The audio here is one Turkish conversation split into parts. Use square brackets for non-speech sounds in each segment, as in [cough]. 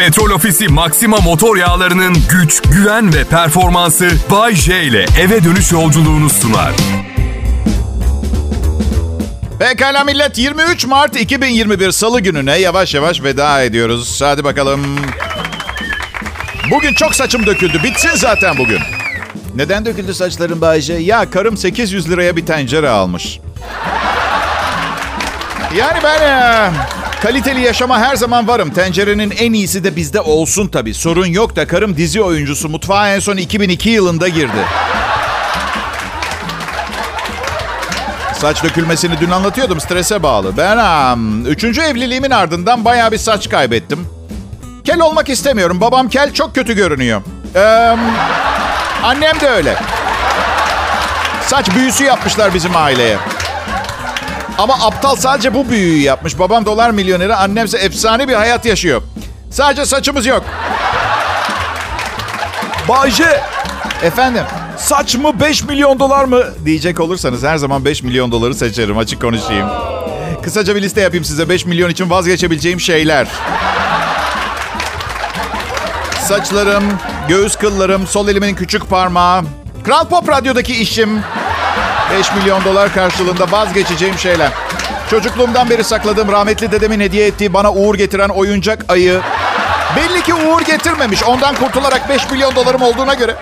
Petrol Ofisi Maxima motor yağlarının güç, güven ve performansı Bay J ile eve dönüş yolculuğunu sunar. Pekala millet 23 Mart 2021 Salı gününe yavaş yavaş veda ediyoruz. Hadi bakalım. Bugün çok saçım döküldü. Bitsin zaten bugün. Neden döküldü saçların Bayce? Ya karım 800 liraya bir tencere almış. Yani ben e, kaliteli yaşama her zaman varım. Tencerenin en iyisi de bizde olsun tabii. Sorun yok da karım dizi oyuncusu. Mutfağa en son 2002 yılında girdi. Saç dökülmesini dün anlatıyordum. Strese bağlı. Ben um, üçüncü evliliğimin ardından bayağı bir saç kaybettim. Kel olmak istemiyorum. Babam kel çok kötü görünüyor. Ee, annem de öyle. Saç büyüsü yapmışlar bizim aileye. Ama aptal sadece bu büyüyü yapmış. Babam dolar milyoneri, annemse efsane bir hayat yaşıyor. Sadece saçımız yok. Bayce Efendim? saç mı 5 milyon dolar mı? Diyecek olursanız her zaman 5 milyon doları seçerim. Açık konuşayım. Kısaca bir liste yapayım size. 5 milyon için vazgeçebileceğim şeyler. Saçlarım, göğüs kıllarım, sol elimin küçük parmağı. Kral Pop Radyo'daki işim. 5 milyon dolar karşılığında vazgeçeceğim şeyler. Çocukluğumdan beri sakladığım rahmetli dedemin hediye ettiği bana uğur getiren oyuncak ayı. Belli ki uğur getirmemiş. Ondan kurtularak 5 milyon dolarım olduğuna göre.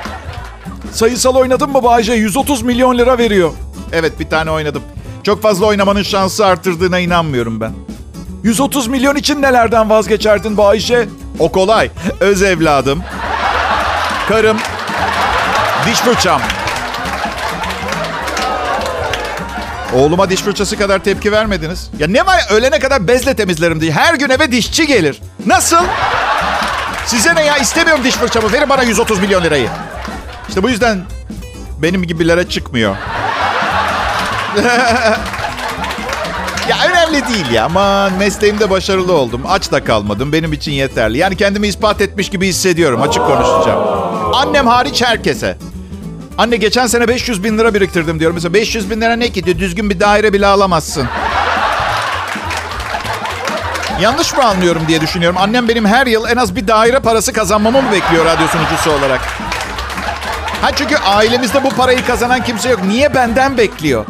Sayısal oynadın mı Bayce? 130 milyon lira veriyor. Evet bir tane oynadım. Çok fazla oynamanın şansı arttırdığına inanmıyorum ben. 130 milyon için nelerden vazgeçerdin Bayce? O kolay. Öz evladım. Karım. Diş fırçam. Oğluma diş fırçası kadar tepki vermediniz. Ya ne var ölene kadar bezle temizlerim diye. Her gün eve dişçi gelir. Nasıl? Size ne ya istemiyorum diş fırçamı. Verin bana 130 milyon lirayı. İşte bu yüzden benim gibilere çıkmıyor. [laughs] ya önemli değil ya. Aman mesleğimde başarılı oldum. Aç da kalmadım. Benim için yeterli. Yani kendimi ispat etmiş gibi hissediyorum. Açık konuşacağım. Annem hariç herkese. Anne geçen sene 500 bin lira biriktirdim diyorum. Mesela 500 bin lira ne ki? diyor. Düzgün bir daire bile alamazsın. Yanlış mı anlıyorum diye düşünüyorum. Annem benim her yıl en az bir daire parası kazanmamı mı bekliyor radyo sunucusu olarak? Ha çünkü ailemizde bu parayı kazanan kimse yok. Niye benden bekliyor?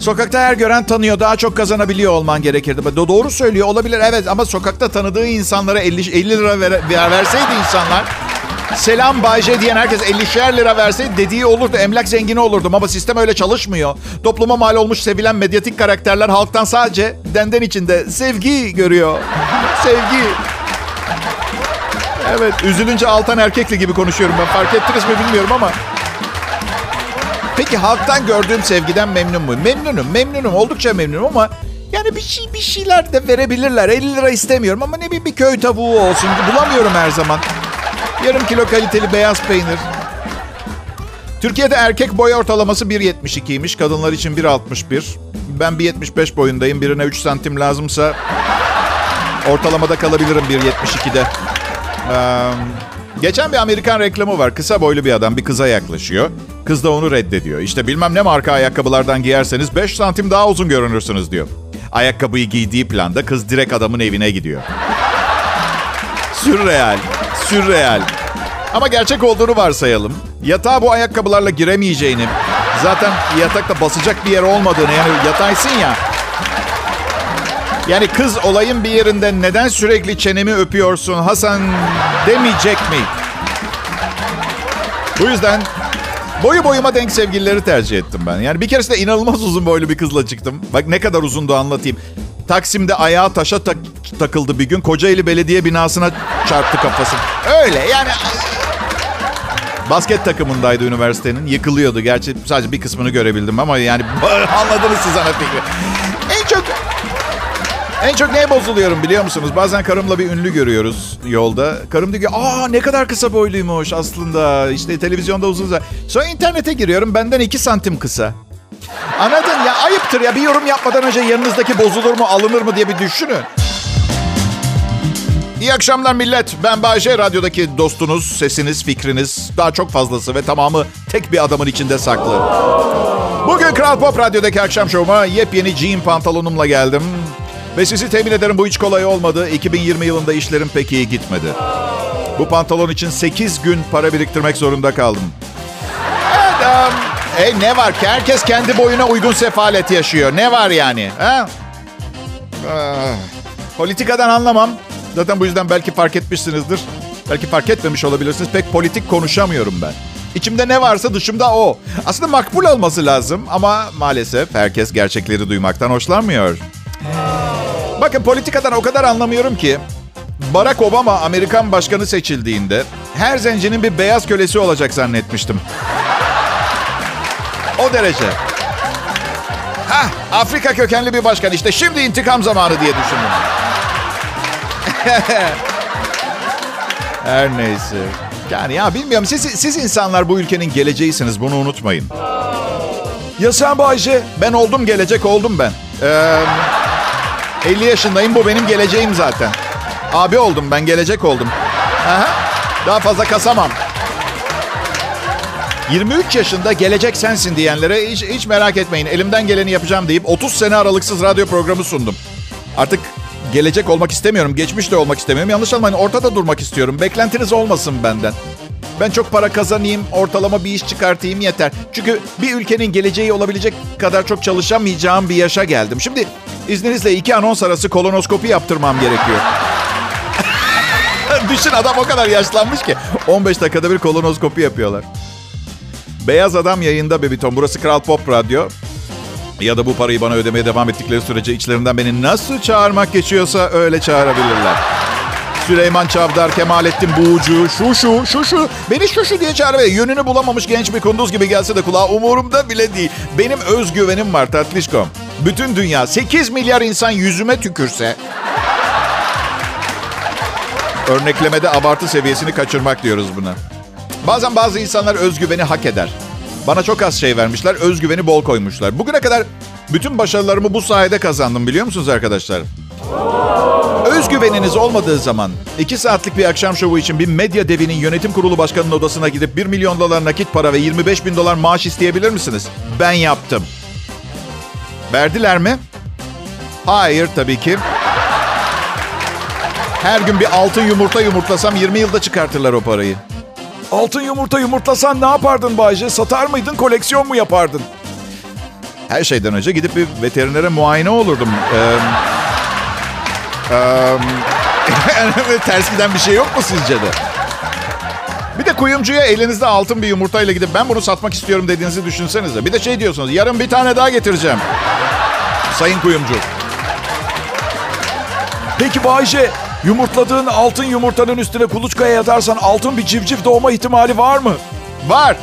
Sokakta her gören tanıyor. Daha çok kazanabiliyor olman gerekirdi. Do- Doğru söylüyor olabilir evet ama sokakta tanıdığı insanlara 50, 50 lira ver, ver- verseydi insanlar Selam Bayce diyen herkes 50'şer lira verseydi dediği olurdu. Emlak zengini olurdum ama sistem öyle çalışmıyor. Topluma mal olmuş sevilen medyatik karakterler halktan sadece denden içinde sevgi görüyor. Sevgi. Evet, üzülünce altan erkekli gibi konuşuyorum ben. Fark ettiniz mi bilmiyorum ama. Peki halktan gördüğüm sevgiden memnun muyum? Memnunum, memnunum. Oldukça memnunum ama yani bir şey bir şeyler de verebilirler. 50 lira istemiyorum ama ne bileyim bir köy tavuğu olsun. Bulamıyorum her zaman. Yarım kilo kaliteli beyaz peynir. Türkiye'de erkek boy ortalaması 1.72'ymiş. Kadınlar için 1.61. Ben 1.75 boyundayım. Birine 3 santim lazımsa ortalamada kalabilirim 1.72'de. Ee, geçen bir Amerikan reklamı var. Kısa boylu bir adam bir kıza yaklaşıyor. Kız da onu reddediyor. İşte bilmem ne marka ayakkabılardan giyerseniz 5 santim daha uzun görünürsünüz diyor. Ayakkabıyı giydiği planda kız direkt adamın evine gidiyor. Sürreal. Sürreal. Ama gerçek olduğunu varsayalım. Yatağa bu ayakkabılarla giremeyeceğini, zaten yatakta basacak bir yer olmadığını, yani yataysın ya. Yani kız olayın bir yerinde neden sürekli çenemi öpüyorsun Hasan demeyecek mi? Bu yüzden boyu boyuma denk sevgilileri tercih ettim ben. Yani bir keresinde inanılmaz uzun boylu bir kızla çıktım. Bak ne kadar uzundu anlatayım. Taksim'de ayağı taşa tak- takıldı bir gün. Kocaeli Belediye binasına çarptı kafası. Öyle yani Basket takımındaydı üniversitenin. Yıkılıyordu. Gerçi sadece bir kısmını görebildim ama yani [laughs] anladınız siz ana fikri. En çok en çok neye bozuluyorum biliyor musunuz? Bazen karımla bir ünlü görüyoruz yolda. Karım diyor ki aa ne kadar kısa boyluymuş aslında. İşte televizyonda uzun. Sonra internete giriyorum benden iki santim kısa. Anladın ya ayıptır ya bir yorum yapmadan önce yanınızdaki bozulur mu alınır mı diye bir düşünün. İyi akşamlar millet. Ben Bayece, radyodaki dostunuz, sesiniz, fikriniz, daha çok fazlası ve tamamı tek bir adamın içinde saklı. Bugün Kral Pop Radyo'daki akşam şovuma yepyeni jean pantolonumla geldim. Ve sizi temin ederim bu hiç kolay olmadı. 2020 yılında işlerim pek iyi gitmedi. Bu pantolon için 8 gün para biriktirmek zorunda kaldım. E ne var ki? Herkes kendi boyuna uygun sefalet yaşıyor. Ne var yani? Ha? Ah, politikadan anlamam. Zaten bu yüzden belki fark etmişsinizdir. Belki fark etmemiş olabilirsiniz. Pek politik konuşamıyorum ben. İçimde ne varsa dışımda o. Aslında makbul olması lazım ama maalesef herkes gerçekleri duymaktan hoşlanmıyor. Bakın politikadan o kadar anlamıyorum ki Barack Obama Amerikan başkanı seçildiğinde her zencinin bir beyaz kölesi olacak zannetmiştim. O derece. Hah, Afrika kökenli bir başkan işte şimdi intikam zamanı diye düşündüm. Her neyse. Yani ya bilmiyorum siz, siz insanlar bu ülkenin geleceğisiniz bunu unutmayın. Ya sen Bayce? Ben oldum gelecek oldum ben. Ee, 50 yaşındayım bu benim geleceğim zaten. Abi oldum ben gelecek oldum. Aha, daha fazla kasamam. 23 yaşında gelecek sensin diyenlere hiç, hiç merak etmeyin. Elimden geleni yapacağım deyip 30 sene aralıksız radyo programı sundum. Artık gelecek olmak istemiyorum. Geçmiş de olmak istemiyorum. Yanlış anlamayın ortada durmak istiyorum. Beklentiniz olmasın benden. Ben çok para kazanayım, ortalama bir iş çıkartayım yeter. Çünkü bir ülkenin geleceği olabilecek kadar çok çalışamayacağım bir yaşa geldim. Şimdi izninizle iki anons arası kolonoskopi yaptırmam gerekiyor. [laughs] Düşün adam o kadar yaşlanmış ki 15 dakikada bir kolonoskopi yapıyorlar. Beyaz Adam yayında Bebiton. Burası Kral Pop Radyo. Ya da bu parayı bana ödemeye devam ettikleri sürece içlerinden beni nasıl çağırmak geçiyorsa öyle çağırabilirler. Süleyman Çavdar, Kemalettin Buğucu, şu şu, şu şu. Beni şu şu diye çağır ve yönünü bulamamış genç bir kunduz gibi gelse de kulağa umurumda bile değil. Benim özgüvenim var tatlışkom. Bütün dünya 8 milyar insan yüzüme tükürse... Örneklemede abartı seviyesini kaçırmak diyoruz buna. Bazen bazı insanlar özgüveni hak eder. Bana çok az şey vermişler, özgüveni bol koymuşlar. Bugüne kadar bütün başarılarımı bu sayede kazandım biliyor musunuz arkadaşlar? Özgüveniniz olmadığı zaman 2 saatlik bir akşam şovu için bir medya devinin yönetim kurulu başkanının odasına gidip 1 milyon dolar nakit para ve 25 bin dolar maaş isteyebilir misiniz? Ben yaptım. Verdiler mi? Hayır tabii ki. Her gün bir altın yumurta yumurtlasam 20 yılda çıkartırlar o parayı. Altın yumurta yumurtlasan ne yapardın Bayce? Satar mıydın, koleksiyon mu yapardın? Her şeyden önce gidip bir veterinere muayene olurdum. Ee, ee, [laughs] ters giden bir şey yok mu sizce de? Bir de kuyumcuya elinizde altın bir yumurtayla gidip ben bunu satmak istiyorum dediğinizi düşünsenize. Bir de şey diyorsunuz yarın bir tane daha getireceğim. Sayın kuyumcu. Peki Bayce, yumurtladığın altın yumurtanın üstüne kuluçkaya yatarsan altın bir civciv doğma ihtimali var mı? Var.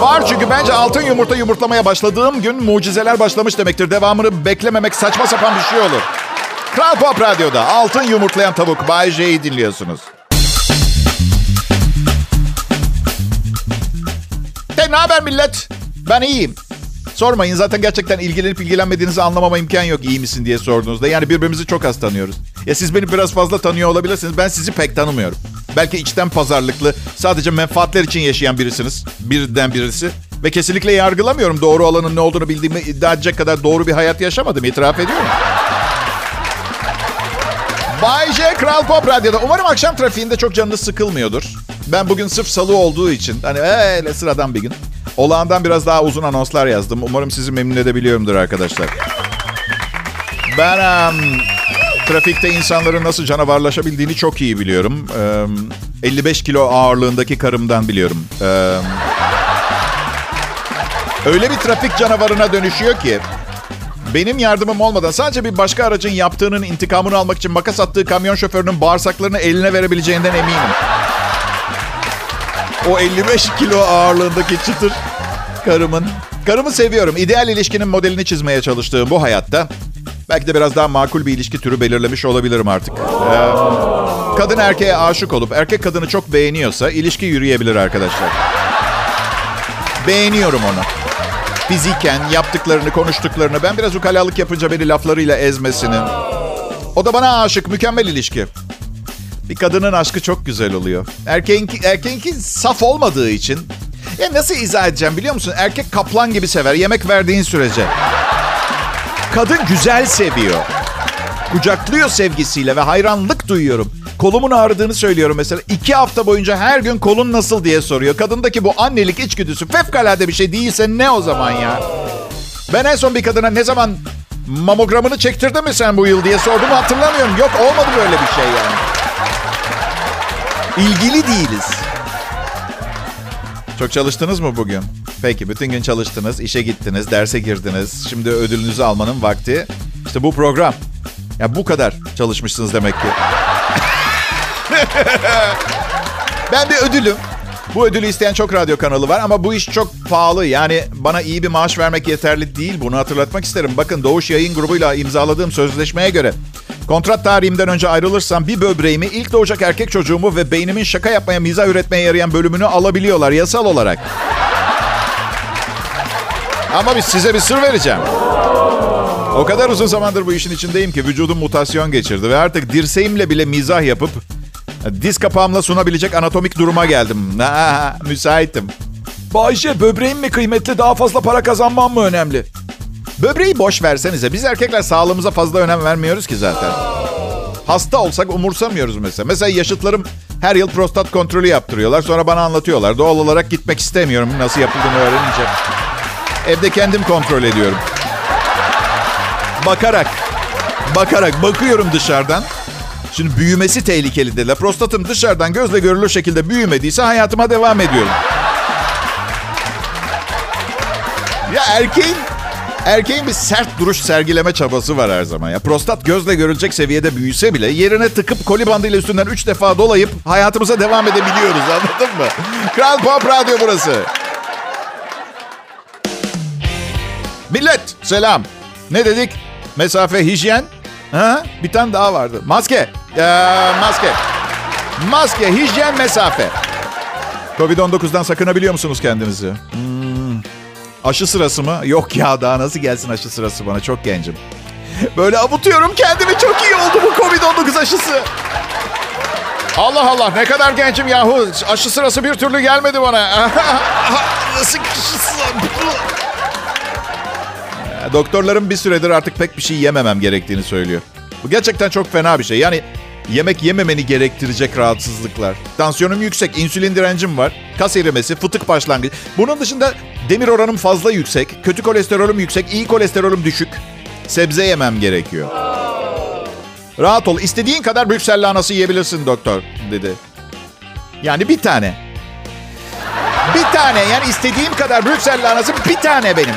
Var çünkü bence altın yumurta yumurtlamaya başladığım gün mucizeler başlamış demektir. Devamını beklememek saçma sapan bir şey olur. Kral Pop Radyo'da altın yumurtlayan tavuk Bay J'yi dinliyorsunuz. Hey, ne haber millet? Ben iyiyim. Sormayın zaten gerçekten ilgilenip ilgilenmediğinizi anlamama imkan yok iyi misin diye sorduğunuzda. Yani birbirimizi çok az tanıyoruz. Ya siz beni biraz fazla tanıyor olabilirsiniz. Ben sizi pek tanımıyorum. Belki içten pazarlıklı, sadece menfaatler için yaşayan birisiniz. Birden birisi. Ve kesinlikle yargılamıyorum. Doğru olanın ne olduğunu bildiğimi iddia edecek kadar doğru bir hayat yaşamadım. itiraf ediyorum. Bay J Kral Pop Radyo'da. Umarım akşam trafiğinde çok canınız sıkılmıyordur. Ben bugün sırf salı olduğu için hani öyle sıradan bir gün. Olağandan biraz daha uzun anonslar yazdım. Umarım sizi memnun edebiliyorumdur arkadaşlar. Ben um, trafikte insanların nasıl canavarlaşabildiğini çok iyi biliyorum. Um, 55 kilo ağırlığındaki karımdan biliyorum. Um, öyle bir trafik canavarına dönüşüyor ki benim yardımım olmadan sadece bir başka aracın yaptığının intikamını almak için makas attığı kamyon şoförünün bağırsaklarını eline verebileceğinden eminim. O 55 kilo ağırlığındaki çıtır karımın. Karımı seviyorum. İdeal ilişkinin modelini çizmeye çalıştığım bu hayatta belki de biraz daha makul bir ilişki türü belirlemiş olabilirim artık. Ee, kadın erkeğe aşık olup erkek kadını çok beğeniyorsa ilişki yürüyebilir arkadaşlar. Beğeniyorum onu. Fiziken yaptıklarını, konuştuklarını, ben biraz ukalalık yapınca beni laflarıyla ezmesini. O da bana aşık, mükemmel ilişki. Bir kadının aşkı çok güzel oluyor. Erkeğinki, erkeğinki saf olmadığı için. Ya nasıl izah edeceğim biliyor musun? Erkek kaplan gibi sever yemek verdiğin sürece. Kadın güzel seviyor. kucaklıyor sevgisiyle ve hayranlık duyuyorum. Kolumun ağrıdığını söylüyorum mesela. iki hafta boyunca her gün kolun nasıl diye soruyor. Kadındaki bu annelik içgüdüsü fevkalade bir şey değilse ne o zaman ya? Ben en son bir kadına ne zaman mamogramını çektirdin mi sen bu yıl diye sordum hatırlamıyorum. Yok olmadı böyle bir şey yani. İlgili değiliz. Çok çalıştınız mı bugün? Peki bütün gün çalıştınız, işe gittiniz, derse girdiniz. Şimdi ödülünüzü almanın vakti. İşte bu program. Ya bu kadar çalışmışsınız demek ki. [laughs] ben bir ödülüm. Bu ödülü isteyen çok radyo kanalı var ama bu iş çok pahalı. Yani bana iyi bir maaş vermek yeterli değil. Bunu hatırlatmak isterim. Bakın Doğuş Yayın Grubu'yla imzaladığım sözleşmeye göre kontrat tarihimden önce ayrılırsam bir böbreğimi, ilk doğacak erkek çocuğumu ve beynimin şaka yapmaya, mizah üretmeye yarayan bölümünü alabiliyorlar yasal olarak. Ama biz size bir sır vereceğim. O kadar uzun zamandır bu işin içindeyim ki vücudum mutasyon geçirdi ve artık dirseğimle bile mizah yapıp diz kapağımla sunabilecek anatomik duruma geldim. Ha, [laughs] müsaitim. Bayşe böbreğin mi kıymetli daha fazla para kazanmam mı önemli? Böbreği boş versenize. Biz erkekler sağlığımıza fazla önem vermiyoruz ki zaten. Hasta olsak umursamıyoruz mesela. Mesela yaşıtlarım her yıl prostat kontrolü yaptırıyorlar. Sonra bana anlatıyorlar. Doğal olarak gitmek istemiyorum nasıl yapıldığını öğrenince. Evde kendim kontrol ediyorum. Bakarak. Bakarak. Bakıyorum dışarıdan. Şimdi büyümesi tehlikeli dediler. Prostatım dışarıdan gözle görülür şekilde büyümediyse hayatıma devam ediyorum. Ya erkeğin erkeğin bir sert duruş sergileme çabası var her zaman. Ya prostat gözle görülecek seviyede büyüse bile yerine tıkıp koli bandıyla üstünden üç defa dolayıp hayatımıza devam edebiliyoruz [laughs] anladın mı? Kral Pop Radyo burası. Millet selam. Ne dedik? Mesafe, hijyen. Ha? Bir tane daha vardı. Maske. Ee, maske. Maske, hijyen, mesafe. Covid-19'dan sakınabiliyor musunuz kendinizi? Hmm. Aşı sırası mı? Yok ya daha nasıl gelsin aşı sırası bana çok gencim. Böyle avutuyorum kendimi çok iyi oldu bu Covid-19 aşısı. Allah Allah ne kadar gencim yahu. Aşı sırası bir türlü gelmedi bana. [laughs] nasıl aşısı? Doktorlarım bir süredir artık pek bir şey yememem gerektiğini söylüyor. Bu gerçekten çok fena bir şey. Yani yemek yememeni gerektirecek rahatsızlıklar. Tansiyonum yüksek, insülin direncim var, kas erimesi, fıtık başlangıcı. Bunun dışında demir oranım fazla yüksek, kötü kolesterolüm yüksek, iyi kolesterolüm düşük. Sebze yemem gerekiyor. Rahat ol, istediğin kadar Brüksel lahanası yiyebilirsin doktor, dedi. Yani bir tane. Bir tane, yani istediğim kadar Brüksel lahanası bir tane benim.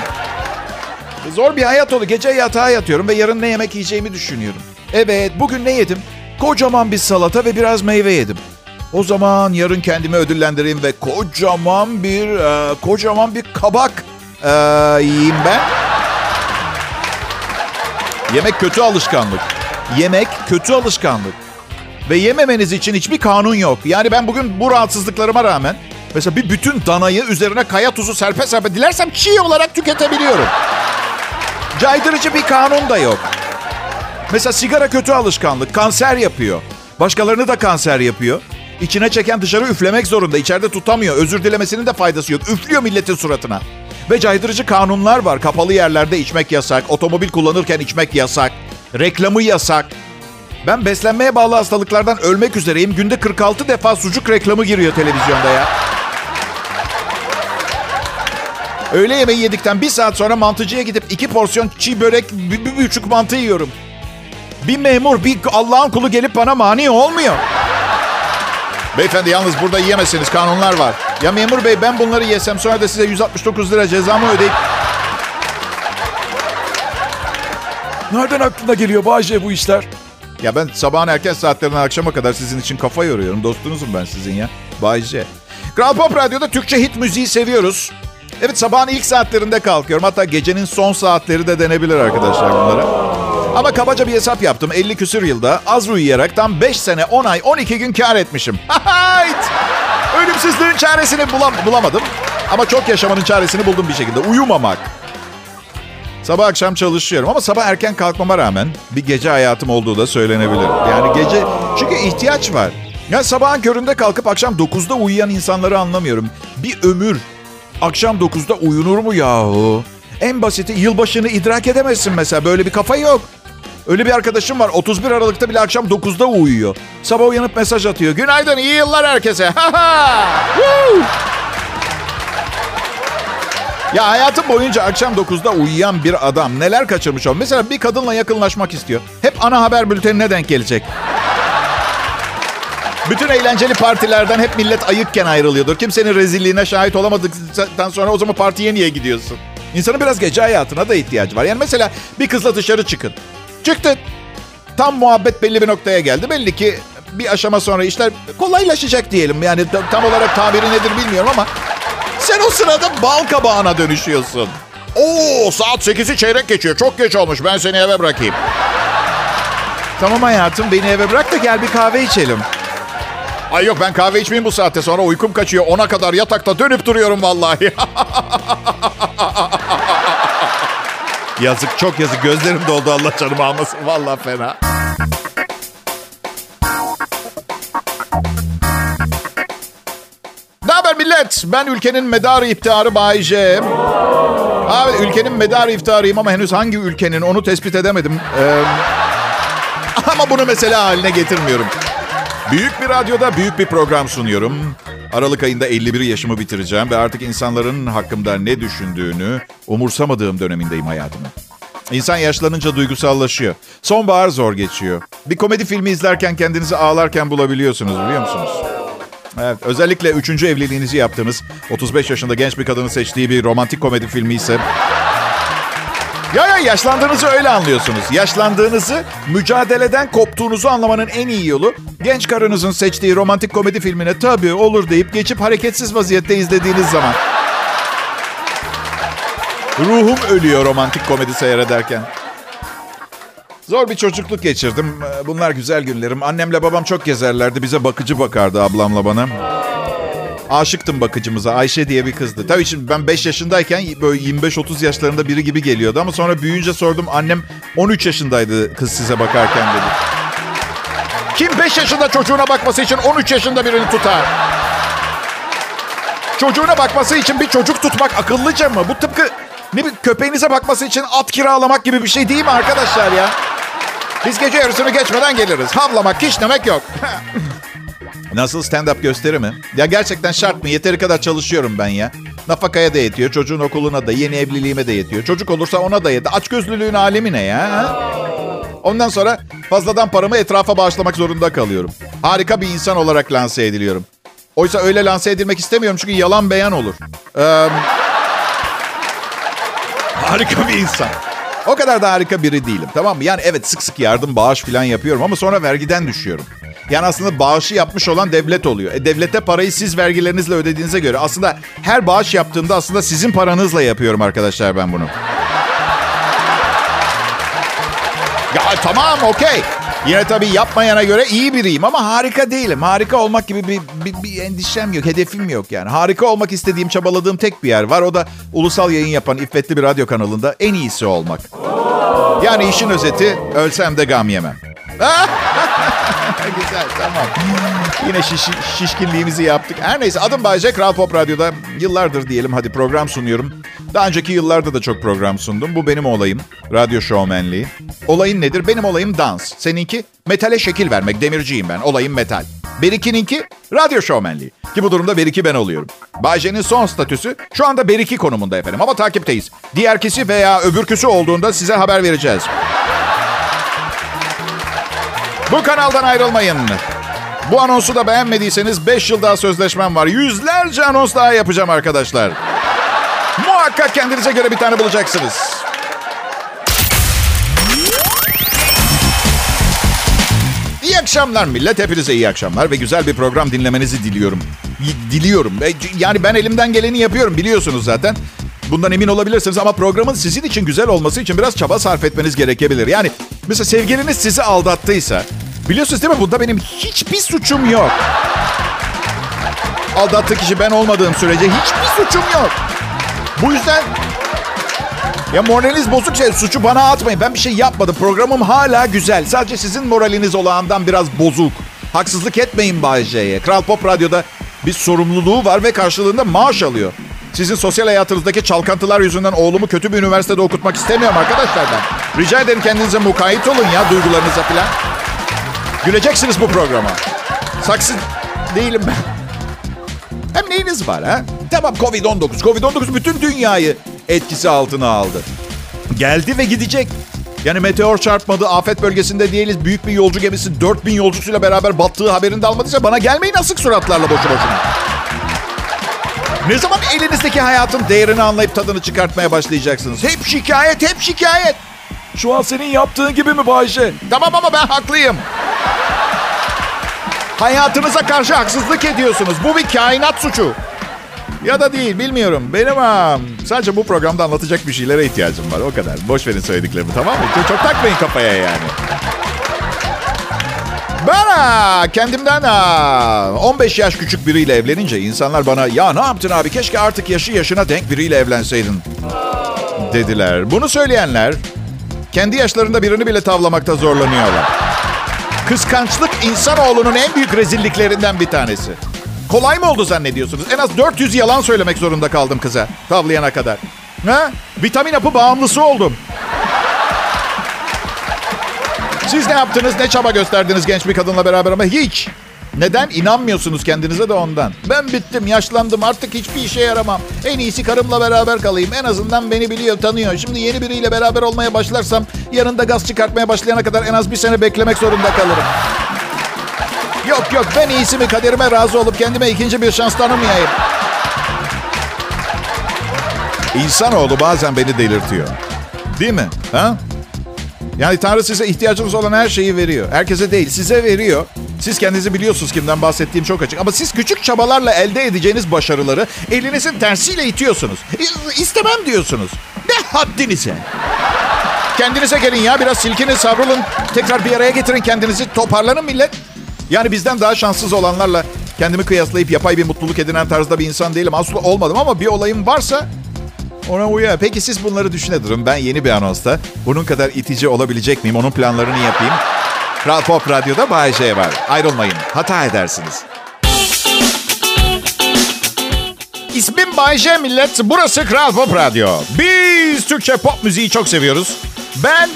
Zor bir hayat oldu. Gece yatağa yatıyorum ve yarın ne yemek yiyeceğimi düşünüyorum. Evet, bugün ne yedim? Kocaman bir salata ve biraz meyve yedim. O zaman yarın kendimi ödüllendireyim ve kocaman bir e, kocaman bir kabak e, yiyeyim ben. Yemek kötü alışkanlık. Yemek kötü alışkanlık. Ve yememeniz için hiçbir kanun yok. Yani ben bugün bu rahatsızlıklarıma rağmen mesela bir bütün danayı üzerine kaya tuzu serpe serpe dilersem çiğ olarak tüketebiliyorum. Caydırıcı bir kanun da yok. Mesela sigara kötü alışkanlık. Kanser yapıyor. Başkalarını da kanser yapıyor. İçine çeken dışarı üflemek zorunda. İçeride tutamıyor. Özür dilemesinin de faydası yok. Üflüyor milletin suratına. Ve caydırıcı kanunlar var. Kapalı yerlerde içmek yasak. Otomobil kullanırken içmek yasak. Reklamı yasak. Ben beslenmeye bağlı hastalıklardan ölmek üzereyim. Günde 46 defa sucuk reklamı giriyor televizyonda ya. Öğle yemeği yedikten bir saat sonra mantıcıya gidip iki porsiyon çiğ börek, bir, bir buçuk mantı yiyorum. Bir memur, bir Allah'ın kulu gelip bana mani olmuyor. Beyefendi yalnız burada yiyemezsiniz. Kanunlar var. Ya memur bey ben bunları yesem sonra da size 169 lira cezamı ödeyip... Nereden aklına geliyor Bayce bu işler? Ya ben sabahın erken saatlerinden akşama kadar sizin için kafa yoruyorum. Dostunuzum ben sizin ya. Bay J. Kral Pop Radyo'da Türkçe hit müziği seviyoruz. Evet sabahın ilk saatlerinde kalkıyorum. Hatta gecenin son saatleri de denebilir arkadaşlar bunlara. Ama kabaca bir hesap yaptım. 50 küsür yılda az uyuyarak tam 5 sene 10 ay 12 gün kar etmişim. [laughs] Ölümsüzlüğün çaresini bulam bulamadım. Ama çok yaşamanın çaresini buldum bir şekilde. Uyumamak. Sabah akşam çalışıyorum ama sabah erken kalkmama rağmen bir gece hayatım olduğu da söylenebilir. Yani gece çünkü ihtiyaç var. Ya sabahın köründe kalkıp akşam 9'da uyuyan insanları anlamıyorum. Bir ömür akşam 9'da uyunur mu yahu? En basiti yılbaşını idrak edemezsin mesela. Böyle bir kafa yok. Öyle bir arkadaşım var 31 Aralık'ta bile akşam 9'da uyuyor. Sabah uyanıp mesaj atıyor. Günaydın iyi yıllar herkese. Ya hayatım boyunca akşam 9'da uyuyan bir adam neler kaçırmış o. Mesela bir kadınla yakınlaşmak istiyor. Hep ana haber bültenine denk gelecek. Bütün eğlenceli partilerden hep millet ayıkken ayrılıyordur. Kimsenin rezilliğine şahit olamadıktan sonra o zaman partiye niye gidiyorsun? İnsanın biraz gece hayatına da ihtiyacı var. Yani mesela bir kızla dışarı çıkın. Çıktın. Tam muhabbet belli bir noktaya geldi. Belli ki bir aşama sonra işler kolaylaşacak diyelim. Yani tam olarak tabiri nedir bilmiyorum ama sen o sırada bal kabağına dönüşüyorsun. Oo saat 8'i çeyrek geçiyor. Çok geç olmuş. Ben seni eve bırakayım. Tamam hayatım beni eve bırak da gel bir kahve içelim. Ay yok ben kahve içmeyeyim bu saatte sonra uykum kaçıyor. Ona kadar yatakta dönüp duruyorum vallahi. [laughs] yazık çok yazık. Gözlerim doldu Allah canımı almasın. Vallahi fena. Ne haber millet? Ben ülkenin medarı iftiharı Bay J. Abi ülkenin medarı iftiharıyım ama henüz hangi ülkenin onu tespit edemedim. Ee, ama bunu mesela haline getirmiyorum. Büyük bir radyoda büyük bir program sunuyorum. Aralık ayında 51 yaşımı bitireceğim ve artık insanların hakkımda ne düşündüğünü umursamadığım dönemindeyim hayatımın. İnsan yaşlanınca duygusallaşıyor. Sonbahar zor geçiyor. Bir komedi filmi izlerken kendinizi ağlarken bulabiliyorsunuz biliyor musunuz? Evet, özellikle üçüncü evliliğinizi yaptığınız 35 yaşında genç bir kadını seçtiği bir romantik komedi filmi ise... Ya ya yaşlandığınızı öyle anlıyorsunuz. Yaşlandığınızı mücadeleden koptuğunuzu anlamanın en iyi yolu genç karınızın seçtiği romantik komedi filmine tabii olur deyip geçip hareketsiz vaziyette izlediğiniz zaman. Ruhum ölüyor romantik komedi seyrederken. Zor bir çocukluk geçirdim. Bunlar güzel günlerim. Annemle babam çok gezerlerdi. Bize bakıcı bakardı ablamla bana. Aşıktım bakıcımıza. Ayşe diye bir kızdı. Tabii şimdi ben 5 yaşındayken böyle 25-30 yaşlarında biri gibi geliyordu. Ama sonra büyüyünce sordum. Annem 13 yaşındaydı kız size bakarken dedi. Kim 5 yaşında çocuğuna bakması için 13 yaşında birini tutar? Çocuğuna bakması için bir çocuk tutmak akıllıca mı? Bu tıpkı ne bir köpeğinize bakması için at kiralamak gibi bir şey değil mi arkadaşlar ya? Biz gece yarısını geçmeden geliriz. Havlamak, kişnemek yok. [laughs] Nasıl stand-up gösteri mi? Ya gerçekten şart mı? Yeteri kadar çalışıyorum ben ya. Nafakaya da yetiyor, çocuğun okuluna da, yeni evliliğime de yetiyor. Çocuk olursa ona da yetiyor. Açgözlülüğün alemi ne ya? Ondan sonra fazladan paramı etrafa bağışlamak zorunda kalıyorum. Harika bir insan olarak lanse ediliyorum. Oysa öyle lanse edilmek istemiyorum çünkü yalan beyan olur. Ee, harika bir insan. O kadar da harika biri değilim tamam mı? Yani evet sık sık yardım bağış falan yapıyorum ama sonra vergiden düşüyorum. Yani aslında bağışı yapmış olan devlet oluyor. E, devlete parayı siz vergilerinizle ödediğinize göre aslında her bağış yaptığımda aslında sizin paranızla yapıyorum arkadaşlar ben bunu. Ya tamam okey. Yine tabii yapmayana göre iyi biriyim ama harika değilim. Harika olmak gibi bir, bir, bir endişem yok, hedefim yok yani. Harika olmak istediğim, çabaladığım tek bir yer var. O da ulusal yayın yapan iffetli bir radyo kanalında en iyisi olmak. Yani işin özeti, ölsem de gam yemem. [laughs] [laughs] Güzel tamam. Yine şiş, şişkinliğimizi yaptık. Her neyse adım Bayce. Kral Pop Radyo'da yıllardır diyelim hadi program sunuyorum. Daha önceki yıllarda da çok program sundum. Bu benim olayım. Radyo şovmenliği. Olayın nedir? Benim olayım dans. Seninki metale şekil vermek. Demirciyim ben. Olayım metal. Beriki'ninki radyo şovmenliği. Ki bu durumda Beriki ben oluyorum. Bayce'nin son statüsü şu anda Beriki konumunda efendim. Ama takipteyiz. Diğerkisi veya öbürküsü olduğunda size haber vereceğiz. Bu kanaldan ayrılmayın. Bu anonsu da beğenmediyseniz 5 yıl daha sözleşmem var. Yüzlerce anons daha yapacağım arkadaşlar. Muhakkak kendinize göre bir tane bulacaksınız. İyi akşamlar millet. Hepinize iyi akşamlar ve güzel bir program dinlemenizi diliyorum. Diliyorum. Yani ben elimden geleni yapıyorum biliyorsunuz zaten. Bundan emin olabilirsiniz ama programın sizin için güzel olması için biraz çaba sarf etmeniz gerekebilir. Yani mesela sevgiliniz sizi aldattıysa biliyorsunuz değil mi bunda benim hiçbir suçum yok. Aldattığı kişi ben olmadığım sürece hiçbir suçum yok. Bu yüzden ya moraliniz bozuk şey suçu bana atmayın. Ben bir şey yapmadım. Programım hala güzel. Sadece sizin moraliniz olağandan biraz bozuk. Haksızlık etmeyin Bay. Kral Pop Radyo'da bir sorumluluğu var ve karşılığında maaş alıyor. Sizin sosyal hayatınızdaki çalkantılar yüzünden oğlumu kötü bir üniversitede okutmak istemiyorum arkadaşlar ben. Rica ederim kendinize mukayyet olun ya duygularınıza falan. Güleceksiniz bu programa. Saksı değilim ben. Hem neyiniz var ha? Tamam Covid-19. Covid-19 bütün dünyayı etkisi altına aldı. Geldi ve gidecek. Yani meteor çarpmadı, afet bölgesinde değiliz. Büyük bir yolcu gemisi 4000 yolcusuyla beraber battığı haberini de almadıysa bana gelmeyin asık suratlarla boşu boşuna. Ne zaman elinizdeki hayatın değerini anlayıp tadını çıkartmaya başlayacaksınız? Hep şikayet, hep şikayet. Şu an senin yaptığın gibi mi Bayşe? Tamam ama ben haklıyım. Hayatınıza karşı haksızlık ediyorsunuz. Bu bir kainat suçu. Ya da değil bilmiyorum. Benim ha, sadece bu programda anlatacak bir şeylere ihtiyacım var. O kadar. Boş verin söylediklerimi tamam mı? Çok, çok takmayın kafaya yani. Ben kendimden ha, 15 yaş küçük biriyle evlenince insanlar bana ya ne yaptın abi keşke artık yaşı yaşına denk biriyle evlenseydin dediler. Bunu söyleyenler kendi yaşlarında birini bile tavlamakta zorlanıyorlar. Kıskançlık insanoğlunun en büyük rezilliklerinden bir tanesi. Kolay mı oldu zannediyorsunuz? En az 400 yalan söylemek zorunda kaldım kıza tavlayana kadar. Ha? Vitamin hapı bağımlısı oldum. Siz ne yaptınız, ne çaba gösterdiniz genç bir kadınla beraber ama hiç. Neden? İnanmıyorsunuz kendinize de ondan. Ben bittim, yaşlandım, artık hiçbir işe yaramam. En iyisi karımla beraber kalayım. En azından beni biliyor, tanıyor. Şimdi yeni biriyle beraber olmaya başlarsam... ...yanında gaz çıkartmaya başlayana kadar en az bir sene beklemek zorunda kalırım. Yok yok, ben iyisi mi kaderime razı olup kendime ikinci bir şans tanımayayım. İnsanoğlu bazen beni delirtiyor. Değil mi? Ha? Yani Tanrı size ihtiyacınız olan her şeyi veriyor. Herkese değil, size veriyor. Siz kendinizi biliyorsunuz kimden bahsettiğim çok açık. Ama siz küçük çabalarla elde edeceğiniz başarıları elinizin tersiyle itiyorsunuz. İstemem diyorsunuz. Ne haddinize. Kendinize gelin ya biraz silkinin savrulun. Tekrar bir araya getirin kendinizi. Toparlanın millet. Yani bizden daha şanssız olanlarla kendimi kıyaslayıp yapay bir mutluluk edinen tarzda bir insan değilim. Aslı olmadım ama bir olayım varsa ona uyar. Peki siz bunları düşüne durun. Ben yeni bir anonsta bunun kadar itici olabilecek miyim? Onun planlarını yapayım. Kral Pop Radyo'da Bay var. Ayrılmayın. Hata edersiniz. İsmim Bay millet. Burası Kral Pop Radyo. Biz Türkçe pop müziği çok seviyoruz. Ben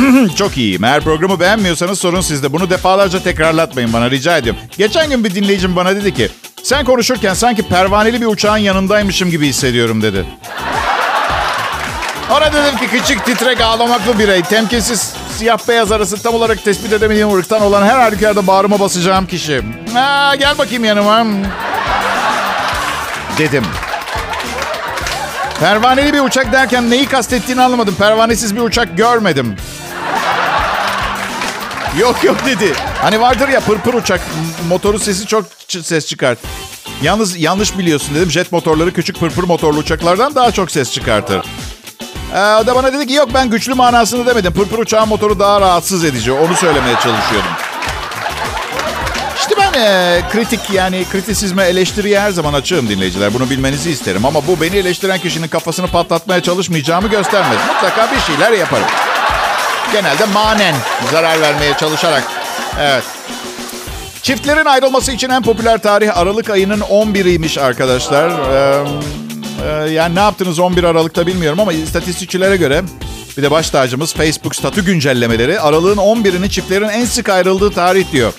[clears throat] çok iyiyim. Eğer programı beğenmiyorsanız sorun sizde. Bunu defalarca tekrarlatmayın bana rica ediyorum. Geçen gün bir dinleyicim bana dedi ki... Sen konuşurken sanki pervaneli bir uçağın yanındaymışım gibi hissediyorum dedi. Ona dedim ki küçük titrek ağlamaklı birey. Temkinsiz siyah beyaz arası tam olarak tespit edemediğim ırktan olan her halükarda bağrıma basacağım kişi. Ha, gel bakayım yanıma. Dedim. Pervaneli bir uçak derken neyi kastettiğini anlamadım. Pervanesiz bir uçak görmedim. Yok yok dedi. Hani vardır ya pırpır uçak. Motoru sesi çok ses çıkart. Yalnız yanlış biliyorsun dedim. Jet motorları küçük pırpır motorlu uçaklardan daha çok ses çıkartır. Ee, o da bana dedi ki yok ben güçlü manasını demedim. Pırpır uçağın motoru daha rahatsız edici. Onu söylemeye çalışıyordum. İşte ben e, kritik yani kritisizme eleştiriye her zaman açığım dinleyiciler. Bunu bilmenizi isterim. Ama bu beni eleştiren kişinin kafasını patlatmaya çalışmayacağımı göstermez. Mutlaka bir şeyler yaparım. Genelde manen zarar vermeye çalışarak. Evet. Çiftlerin ayrılması için en popüler tarih Aralık ayının 11'iymiş arkadaşlar. Ee, e, yani ne yaptınız 11 Aralık'ta bilmiyorum ama istatistikçilere göre bir de baş tacımız Facebook statü güncellemeleri Aralığın 11'ini çiftlerin en sık ayrıldığı tarih diyor.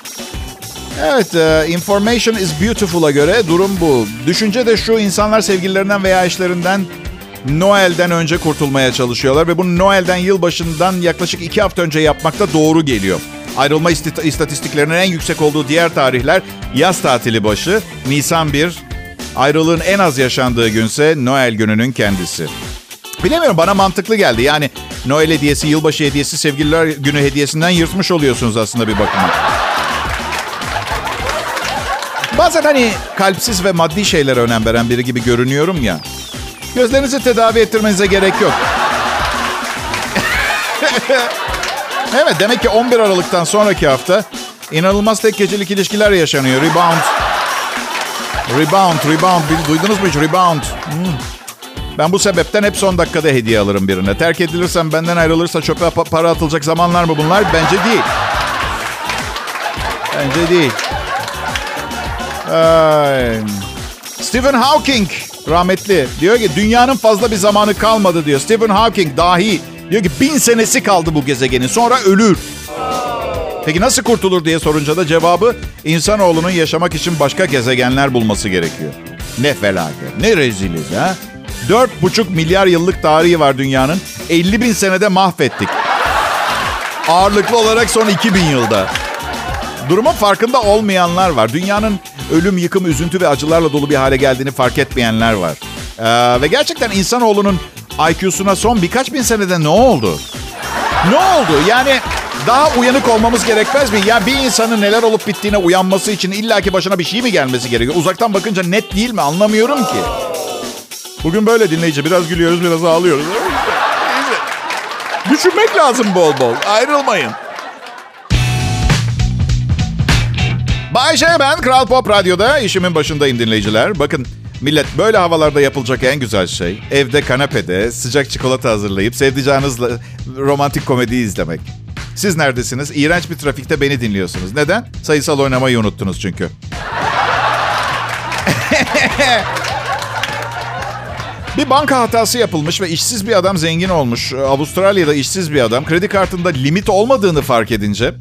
Evet, uh, information is beautiful'a göre durum bu. Düşünce de şu, insanlar sevgililerinden veya eşlerinden Noel'den önce kurtulmaya çalışıyorlar ve bunu Noel'den yılbaşından yaklaşık iki hafta önce yapmakta doğru geliyor. Ayrılma istatistiklerinin en yüksek olduğu diğer tarihler yaz tatili başı, Nisan 1, ayrılığın en az yaşandığı günse Noel gününün kendisi. Bilemiyorum bana mantıklı geldi. Yani Noel hediyesi, yılbaşı hediyesi, sevgililer günü hediyesinden yırtmış oluyorsunuz aslında bir bakıma. Bazen hani kalpsiz ve maddi şeylere önem veren biri gibi görünüyorum ya. Gözlerinizi tedavi ettirmenize gerek yok. evet demek ki 11 Aralık'tan sonraki hafta inanılmaz tek gecelik ilişkiler yaşanıyor. Rebound. Rebound, rebound. Duydunuz mu hiç? Rebound. Hmm. Ben bu sebepten hep son dakikada hediye alırım birine. Terk edilirsem, benden ayrılırsa çöpe para atılacak zamanlar mı bunlar? Bence değil. Bence değil. Ay. Stephen Hawking rahmetli diyor ki dünyanın fazla bir zamanı kalmadı diyor. Stephen Hawking dahi Diyor ki bin senesi kaldı bu gezegenin sonra ölür. Peki nasıl kurtulur diye sorunca da cevabı insanoğlunun yaşamak için başka gezegenler bulması gerekiyor. Ne felaket, ne reziliz ha? 4,5 milyar yıllık tarihi var dünyanın. 50 bin senede mahvettik. Ağırlıklı olarak son 2000 yılda. Durumun farkında olmayanlar var. Dünyanın ölüm, yıkım, üzüntü ve acılarla dolu bir hale geldiğini fark etmeyenler var. Ee, ve gerçekten insanoğlunun IQ'suna son birkaç bin senede ne oldu? Ne oldu? Yani daha uyanık olmamız gerekmez mi? Ya bir insanın neler olup bittiğine uyanması için illaki başına bir şey mi gelmesi gerekiyor? Uzaktan bakınca net değil mi? Anlamıyorum ki. Bugün böyle dinleyici. Biraz gülüyoruz, biraz ağlıyoruz. Düşünmek lazım bol bol. Ayrılmayın. Bay J ben Kral Pop Radyo'da işimin başındayım dinleyiciler. Bakın millet böyle havalarda yapılacak en güzel şey evde kanepede sıcak çikolata hazırlayıp sevdiceğinizle romantik komedi izlemek. Siz neredesiniz? İğrenç bir trafikte beni dinliyorsunuz. Neden? Sayısal oynamayı unuttunuz çünkü. [laughs] bir banka hatası yapılmış ve işsiz bir adam zengin olmuş. Avustralya'da işsiz bir adam kredi kartında limit olmadığını fark edince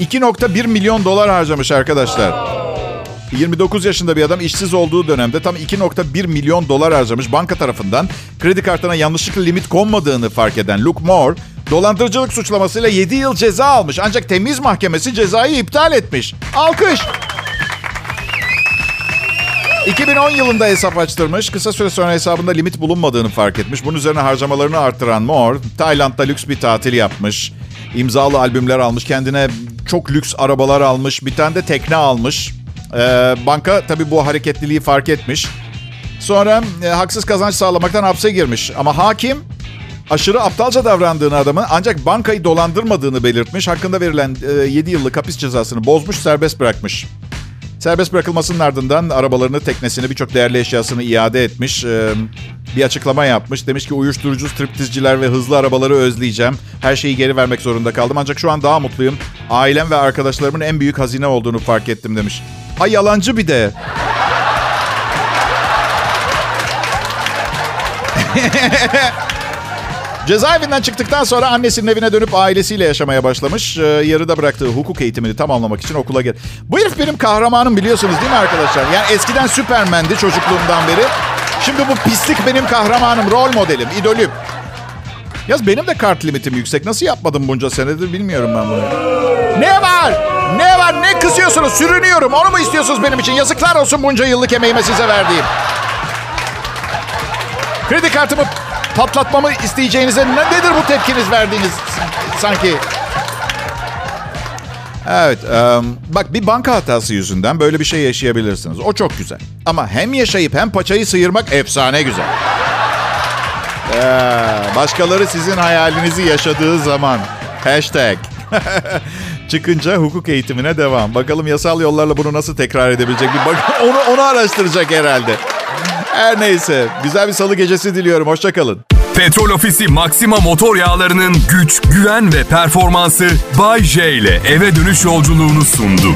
2.1 milyon dolar harcamış arkadaşlar. 29 yaşında bir adam işsiz olduğu dönemde tam 2.1 milyon dolar harcamış banka tarafından. Kredi kartına yanlışlıkla limit konmadığını fark eden Luke Moore, dolandırıcılık suçlamasıyla 7 yıl ceza almış. Ancak temiz mahkemesi cezayı iptal etmiş. Alkış. 2010 yılında hesap açtırmış. Kısa süre sonra hesabında limit bulunmadığını fark etmiş. Bunun üzerine harcamalarını arttıran Moore, Tayland'da lüks bir tatil yapmış. İmzalı albümler almış. Kendine çok lüks arabalar almış. Bir tane de tekne almış. Ee, banka tabii bu hareketliliği fark etmiş. Sonra e, haksız kazanç sağlamaktan hapse girmiş. Ama hakim aşırı aptalca davrandığını adamın ancak bankayı dolandırmadığını belirtmiş. Hakkında verilen e, 7 yıllık hapis cezasını bozmuş, serbest bırakmış. Serbest bırakılmasının ardından arabalarını, teknesini, birçok değerli eşyasını iade etmiş. Ee, bir açıklama yapmış. Demiş ki uyuşturucu, striptizciler ve hızlı arabaları özleyeceğim. Her şeyi geri vermek zorunda kaldım. Ancak şu an daha mutluyum. Ailem ve arkadaşlarımın en büyük hazine olduğunu fark ettim demiş. Ay yalancı bir de. [laughs] Cezaevinden çıktıktan sonra annesinin evine dönüp ailesiyle yaşamaya başlamış. Ee, yarıda bıraktığı hukuk eğitimini tamamlamak için okula gel. Bu herif benim kahramanım biliyorsunuz değil mi arkadaşlar? Yani eskiden Süpermen'di çocukluğumdan beri. Şimdi bu pislik benim kahramanım, rol modelim, idolüm. Yaz benim de kart limitim yüksek. Nasıl yapmadım bunca senedir bilmiyorum ben bunu. Ne var? Ne var? Ne kısıyorsunuz? Sürünüyorum. Onu mu istiyorsunuz benim için? Yazıklar olsun bunca yıllık emeğime size verdiğim. Kredi kartımı patlatmamı isteyeceğinize nedir bu tepkiniz verdiğiniz sanki? Evet, um, bak bir banka hatası yüzünden böyle bir şey yaşayabilirsiniz. O çok güzel. Ama hem yaşayıp hem paçayı sıyırmak efsane güzel. Ee, başkaları sizin hayalinizi yaşadığı zaman. Hashtag. [laughs] Çıkınca hukuk eğitimine devam. Bakalım yasal yollarla bunu nasıl tekrar edebilecek bir bak [laughs] onu onu araştıracak herhalde. Her neyse. Güzel bir salı gecesi diliyorum. Hoşçakalın. Petrol Ofisi Maxima motor yağlarının güç, güven ve performansı Bay J ile eve dönüş yolculuğunu sundu.